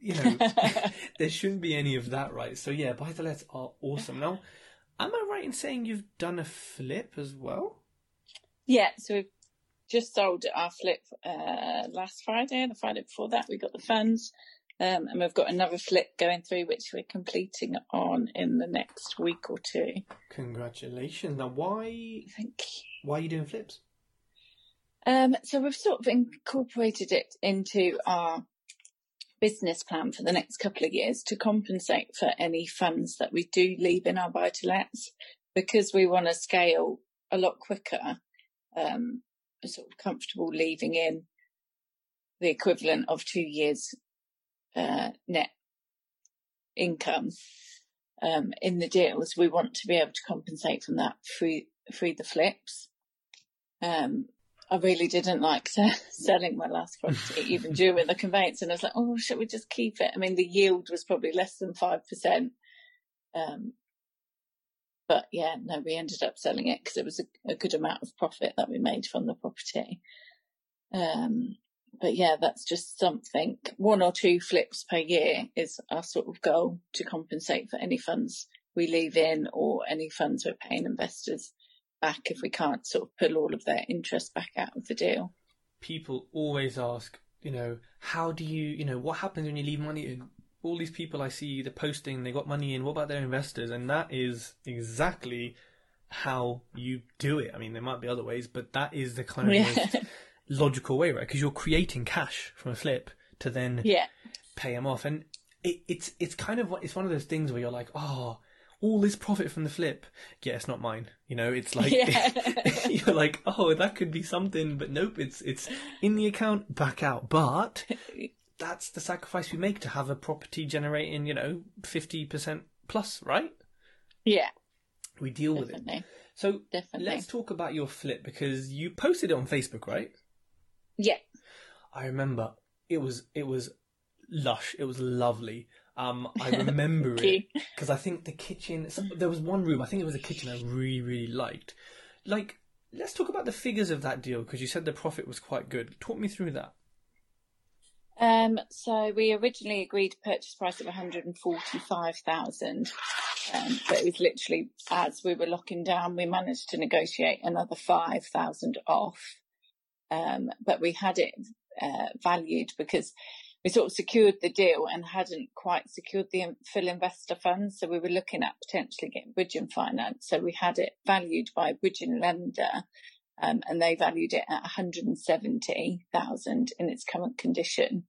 You know, *laughs* there shouldn't be any of that, right? So yeah, buy to lets are awesome. Now, am I right in saying you've done a flip as well? Yeah, so we've just sold our flip uh, last Friday, the Friday before that we got the funds. Um, and we've got another flip going through, which we're completing on in the next week or two. Congratulations! Now, why? Thank you. Why are you doing flips? Um, so we've sort of incorporated it into our business plan for the next couple of years to compensate for any funds that we do leave in our buy to lets because we want to scale a lot quicker. Um, sort of comfortable leaving in the equivalent of two years uh, net income um, in the deals. We want to be able to compensate from that through through the flips. Um, I really didn't like *laughs* selling my last property, even *laughs* during the conveyance. And I was like, oh, should we just keep it? I mean, the yield was probably less than 5%. Um, but yeah, no, we ended up selling it because it was a, a, good amount of profit that we made from the property. Um, but yeah, that's just something. One or two flips per year is our sort of goal to compensate for any funds we leave in or any funds we're paying investors back if we can't sort of pull all of their interest back out of the deal. People always ask, you know, how do you, you know, what happens when you leave money in? All these people I see, they're posting, they got money in, what about their investors? And that is exactly how you do it. I mean, there might be other ways, but that is the kind of yeah. most *laughs* logical way, right? Because you're creating cash from a flip to then yeah. pay them off. And it, it's, it's kind of, it's one of those things where you're like, oh, all this profit from the flip. Yeah, it's not mine. You know, it's like yeah. *laughs* you're like, oh, that could be something, but nope, it's it's in the account, back out. But *laughs* that's the sacrifice we make to have a property generating, you know, fifty percent plus, right? Yeah, we deal Definitely. with it. So Definitely. let's talk about your flip because you posted it on Facebook, right? Yeah, I remember it was it was lush. It was lovely. Um, I remember *laughs* it because I think the kitchen. There was one room. I think it was a kitchen I really really liked. Like, let's talk about the figures of that deal because you said the profit was quite good. Talk me through that. Um, so we originally agreed a purchase price of one hundred and forty-five thousand, um, but it was literally as we were locking down, we managed to negotiate another five thousand off. Um, but we had it uh, valued because we sort of secured the deal and hadn't quite secured the full investor funds. So we were looking at potentially getting bridging finance. So we had it valued by a bridging lender. Um, and they valued it at 170,000 in its current condition.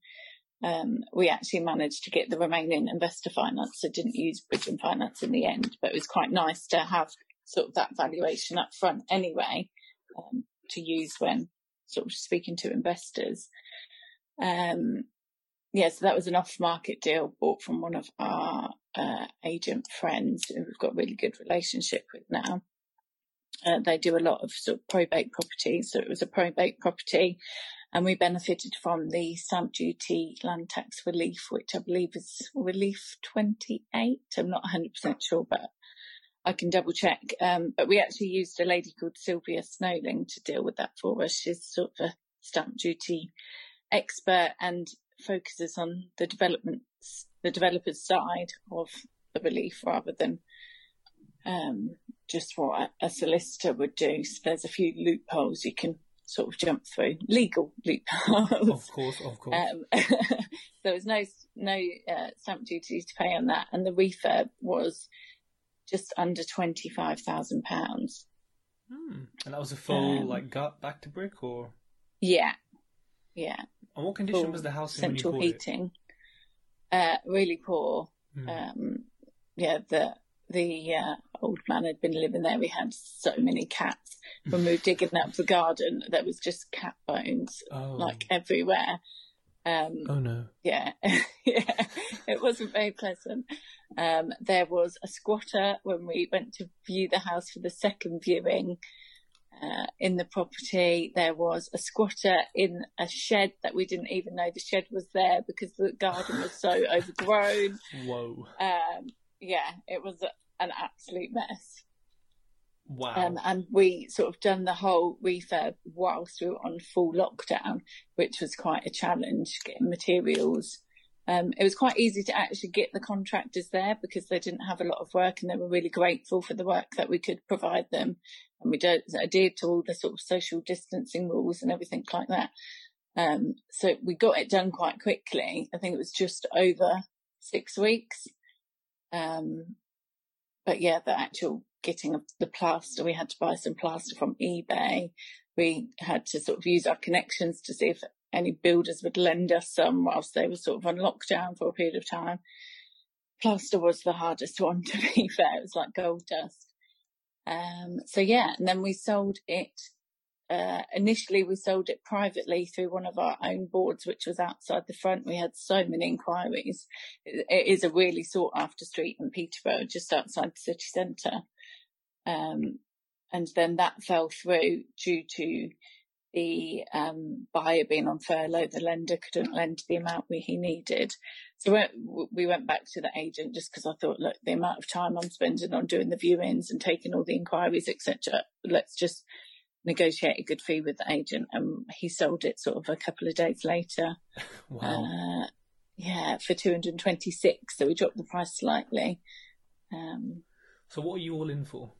Um, we actually managed to get the remaining investor finance, so didn't use bridging finance in the end, but it was quite nice to have sort of that valuation up front anyway, um, to use when sort of speaking to investors. Um, yeah, so that was an off-market deal bought from one of our uh, agent friends who we've got a really good relationship with now. Uh, they do a lot of sort of probate properties, so it was a probate property, and we benefited from the stamp duty land tax relief, which I believe is relief 28. I'm not 100% sure, but I can double check. Um, but we actually used a lady called Sylvia Snowling to deal with that for us. She's sort of a stamp duty expert and focuses on the developments, the developer's side of the relief rather than um, just what a, solicitor would do. So there's a few loopholes you can sort of jump through, legal loopholes. Of course, of course. Um, *laughs* there was no no uh, stamp duty to pay on that, and the refurb was just under twenty five thousand pounds. Hmm. And that was a full um, like gut back to brick, or yeah, yeah. And what condition was the house in central heating? Uh, really poor. Mm. Um, yeah, the the uh, old man had been living there. We had so many cats. When we were *laughs* digging up the garden, there was just cat bones oh. like everywhere. Um, oh no! Yeah, *laughs* yeah, it wasn't very pleasant. Um, there was a squatter when we went to view the house for the second viewing. Uh, in the property. There was a squatter in a shed that we didn't even know the shed was there because the garden was so *laughs* overgrown. Whoa. Um, yeah, it was an absolute mess. Wow. Um, and we sort of done the whole refurb whilst we were on full lockdown, which was quite a challenge getting materials. Um, it was quite easy to actually get the contractors there because they didn't have a lot of work and they were really grateful for the work that we could provide them. And we adhered to all the sort of social distancing rules and everything like that. Um, so we got it done quite quickly. I think it was just over six weeks. Um, but yeah, the actual getting the plaster, we had to buy some plaster from eBay. We had to sort of use our connections to see if any builders would lend us some whilst they were sort of on lockdown for a period of time. Plaster was the hardest *laughs* one to be fair. It was like gold dust. Um, so yeah, and then we sold it. Uh, initially we sold it privately through one of our own boards, which was outside the front. We had so many inquiries. it, it is a really sought after street in Peterborough, just outside the city centre. Um, and then that fell through due to the um, buyer being on furlough, the lender couldn't lend the amount we, he needed. So we, we went back to the agent just because I thought, look, the amount of time I'm spending on doing the viewings and taking all the inquiries, etc. Let's just negotiate a good fee with the agent, and he sold it sort of a couple of days later. *laughs* wow. Uh, yeah, for 226. So we dropped the price slightly. Um, so what are you all in for?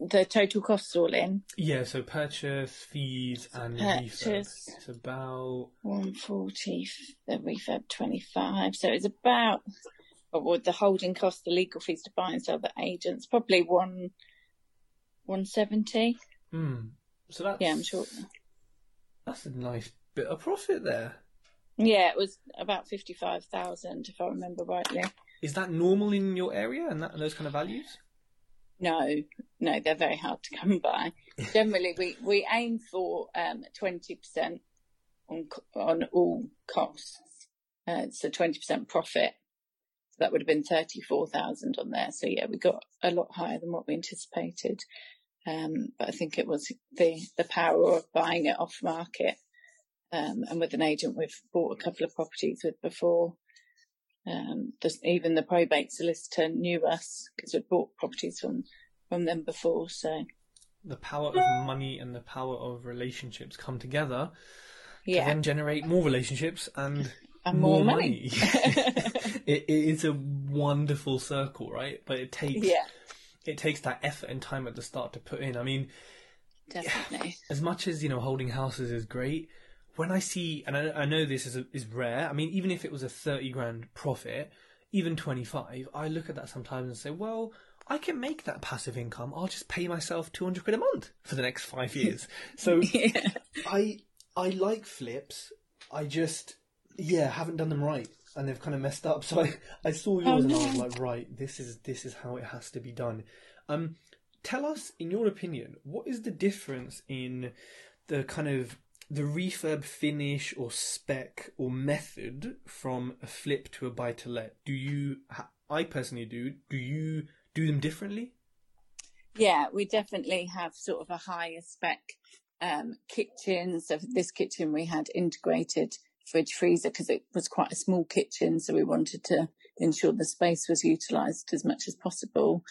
the total costs all in. Yeah, so purchase, fees, and Purchase. refurb. It's about 140, the refurb 25. So it's about, would the holding cost, the legal fees to buy and sell the agents, probably one, 170. hmm. So that's Yeah, I'm sure. that's a nice bit of profit there. Yeah, it was about 55,000 if I remember rightly. Is that normal in your area and that and those kind of values? No, no, they're very hard to come by. *laughs* Generally, we, we aim for um, 20% on on all costs. Uh, so 20% profit. So that would have been 34,000 on there. So yeah, we got a lot higher than what we anticipated. Um, but I think it was the, the power of buying it off market. Um, and with an agent we've bought a couple of properties with before. Um, even the probate solicitor knew us because we'd bought properties from, from them before. So The power of money and the power of relationships come together to then generate more relationships and *laughs* and more, money. *laughs* it, it is a wonderful circle, right? But it *laughs* takes yeah, it takes that effort and time at the start to put in. I mean, definitely. *sighs* as much as you know, holding houses is great. When I see, and I, I know this is is rare. I mean, even if it was a thirty grand profit, even twenty five, I look at that sometimes and say, well, I can make that passive income. I'll just pay myself two hundred quid a month for the next five *laughs* years. So yeah. I I like flips. I just yeah haven't done them right, and they've kind of messed up. *laughs* So I, I saw yours Oh, and I was like, right, this is this is how it has to be done. Um, tell us, in your opinion, what is the difference in the kind of the refurb finish or spec or method from a flip to a buy to let? Do you? I personally do. Do you do them differently? Yeah, we definitely have sort of a higher spec um, kitchen. So this kitchen, we had integrated fridge freezer because it was quite a small kitchen. So we wanted to ensure the space was utilised as much as possible.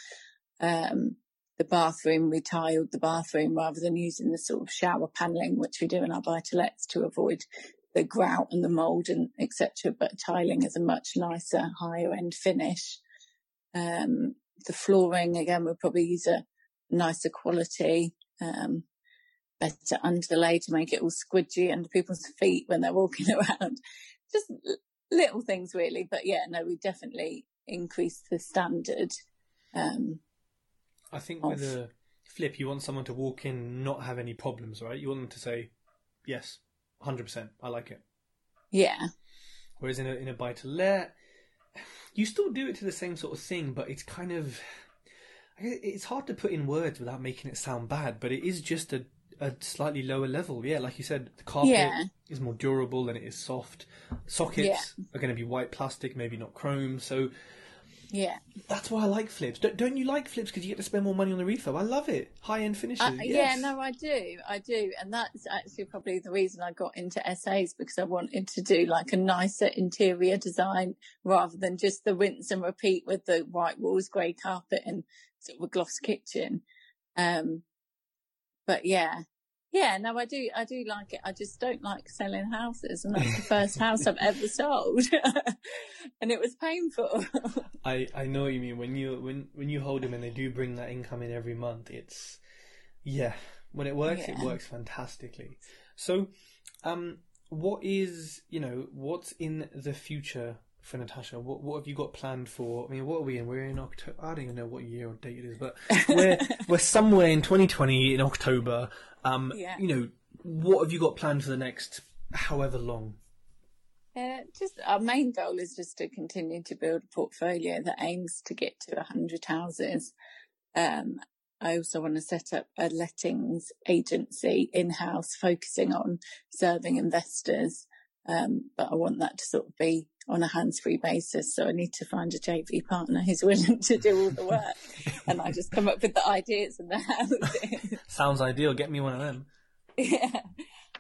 Um, the bathroom, we tiled the bathroom rather than using the sort of shower panelling, which we do in our buy to lets to avoid the grout and the mould and etc. But tiling is a much nicer, higher end finish. Um, the flooring again, we'll probably use a nicer quality, um, better underlay to make it all squidgy under people's *laughs* feet when they're walking *laughs* around. Just little things really, but yeah, no, we definitely increased the standard. Um, I think with a flip, you want someone to walk in, not have any problems, right? You want them to say, "Yes, hundred percent, I like it." yeah, Whereas in a in a buy to let, you still do it to the same sort of thing, but it's kind of it's hard to put in words without making it sound bad. But it is just a a slightly lower level. Yeah, like you said, the carpet Yeah. is more durable than it is soft. Sockets are going to be white plastic, maybe not chrome. So Yeah. That's why I like flips. Don't, don't you like flips because you get to spend more money on the refurb? I love it. High end finishes. Uh, yes. Yeah, no, I do. I do. And that's actually probably the reason I got into SAs because I wanted to do like a nicer interior design rather than just the rinse and repeat with the white walls, grey carpet and sort of a gloss kitchen. Um, but yeah, yeah, no, I do, I do like it. I just don't like selling houses, and that's the first house I've ever *laughs* sold, *laughs* and it was painful. *laughs* I, I know what you mean. When you when when you hold them and they do bring that income in every month, it's yeah. When it works, it works fantastically. So, um, what is you know what's in the future for Natasha? What what have you got planned for? I mean, what are we in? We're in October. I don't even know what year or date it is, but we're *laughs* we're somewhere in 2020 in October. Um, Yeah. you know, what have you got planned for the next however long? Uh, just our main goal is just to continue to build a portfolio that aims to get to 100 houses. Um, I also want to set up a lettings agency in house focusing on serving investors. Um, but I want that to sort of be on a hands free basis. So I need to find a JV partner who's willing to do all the work. *laughs* and I just come up with the ideas and the houses. *laughs* Sounds ideal. Get me one of them. *laughs* yeah.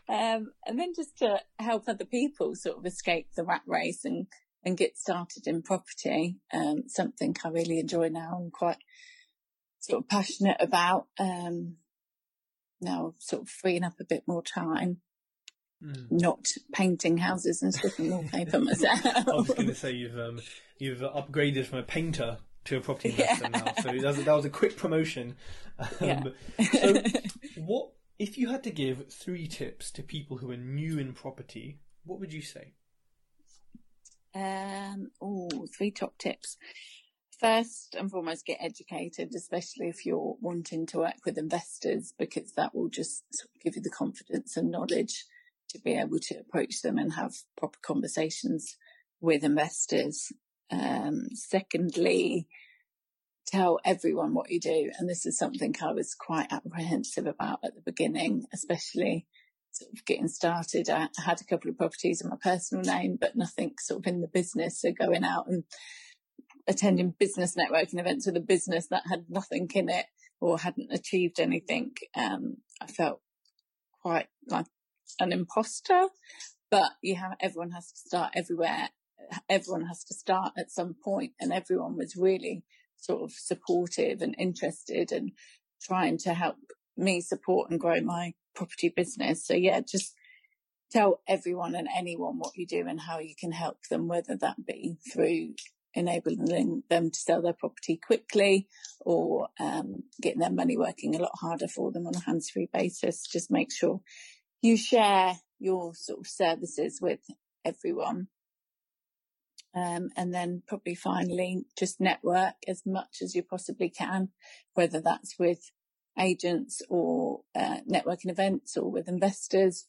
Um, and then just to help other people sort of escape the rat race and, and get started in property. Um, something I really enjoy now and quite sort of passionate about. Um, now sort of freeing up a bit more time, Mm. not painting houses and sticking wallpaper myself. *laughs* I was going to say you've um, you've upgraded from a painter to a property investor Yeah. now, so that was, that was a quick promotion. Um, Yeah. so, what if you had to give three tips to people who are new in property? What would you say? Um, oh, three top tips. First and foremost, get educated, especially if you're wanting to work with investors, because that will just sort of give you the confidence and knowledge to be able to approach them and have proper conversations with investors. Um, secondly, tell everyone what you do. And this is something I was quite apprehensive about at the beginning, especially sort of getting started. I had a couple of properties in my personal name, but nothing sort of in the business. So going out and attending business networking events with a business that had nothing in it or hadn't achieved anything, um, I felt quite like an imposter. But you have everyone has to start everywhere. Everyone has to start at some point, and everyone was really sort of supportive and interested and trying to help me support and grow my property business. So yeah, just tell everyone and anyone what you do and how you can help them, whether that be through enabling them to sell their property quickly or um, getting their money working a lot harder for them on a hands-free basis. Just make sure you share your sort of services with everyone. Um, and then probably finally just network as much as you possibly can, whether that's with agents or uh, networking events or with investors.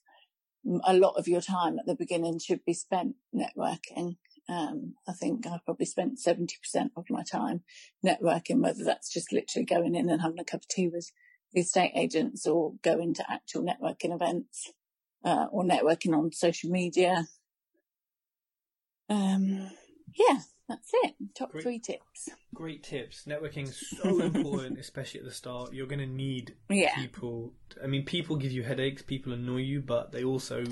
A lot of your time at the beginning should be spent networking. Um, I think I probably spent 70% of my time networking, whether that's just literally going in and having a cup of tea with the estate agents or go into actual networking events, uh, or networking on social media. Um, yeah, that's it. Top Great. three tips. Great tips. Networking is so *laughs* important, especially at the start. You're going to need Yeah. people. I mean, people give you headaches. People annoy you, but they also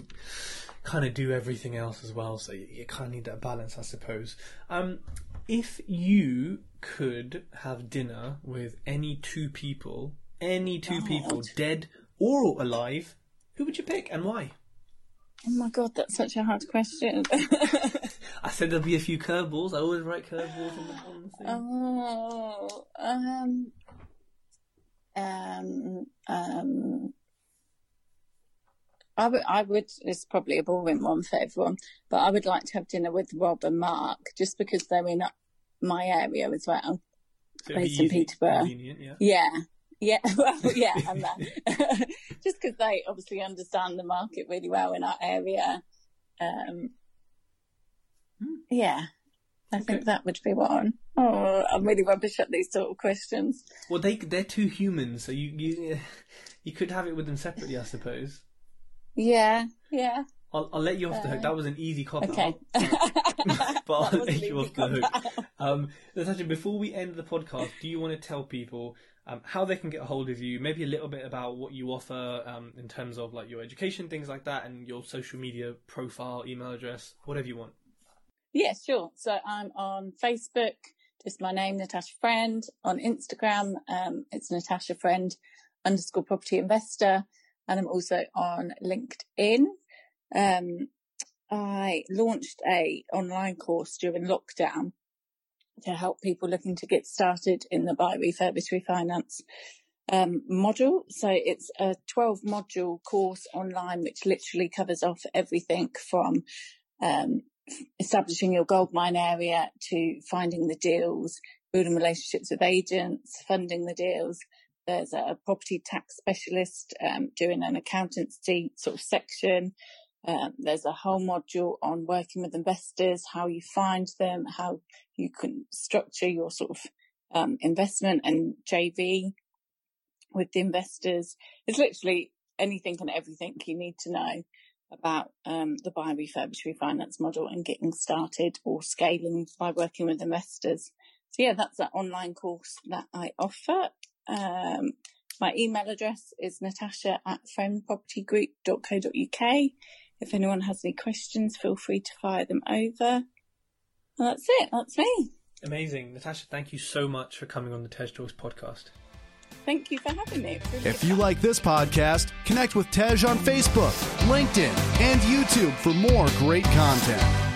kind of do everything else as well. So you, you kind of need that balance, I suppose. Um, if you could have dinner with any two people, any two people, dead or alive, who would you pick and why? Oh my god, that's such a hard question. *laughs* I said there'll be a few curveballs. I always write curveballs on the, on the thing. oh, um, um, um, I would, I would, it's probably a boring one for everyone, but I would like to have dinner with Rob and Mark just because they're in my area as well. So based in Peterborough. yeah. Yeah. Yeah, *laughs* well, yeah, and that. *laughs* just because they obviously understand the market really well in our area. Um, yeah, I Okay. think that would be one. Oh, I'm really rubbish at these sort of questions. Well, they they're two humans, so you you you could have it with them separately, I suppose. Yeah, yeah. I'll, I'll let you off the hook. That was an easy cop Okay. *laughs* but I'll let you off the hook. Um, Natasha, before we end the podcast, do you want to tell people um, how they can get a hold of you? Maybe a little bit about what you offer um, in terms of like your education, things like that, and your social media profile, email address, whatever you want. Yeah, sure. So I'm on Facebook, just my name, Natasha Friend. On Instagram, um, it's Natasha Friend underscore property investor. And I'm also on LinkedIn. Um, I launched a online course during lockdown to help people looking to get started in the buy, refurbish, refinance um, module. So it's a 12 module course online, which literally covers off everything from um, establishing your gold mine area to finding the deals, building relationships with agents, funding the deals. There's a property tax specialist um, doing an accountancy sort of section. Um, there's a whole module on working with investors, how you find them, how you can structure your sort of um, investment and JV with the investors. It's literally anything and everything you need to know about um, the buy, refurbish, refinance model and getting started or scaling by working with investors. So yeah, that's that online course that I offer. Um, my email address is natasha at friendpropertygroup.co.uk. If anyone has any questions, feel free to fire them over. And that's it. That's me. Amazing. Natasha, thank you so much for coming on the Tej Talks podcast. Thank you for having me. Really If you like this podcast, connect with Tej on Facebook, LinkedIn, and YouTube for more great content.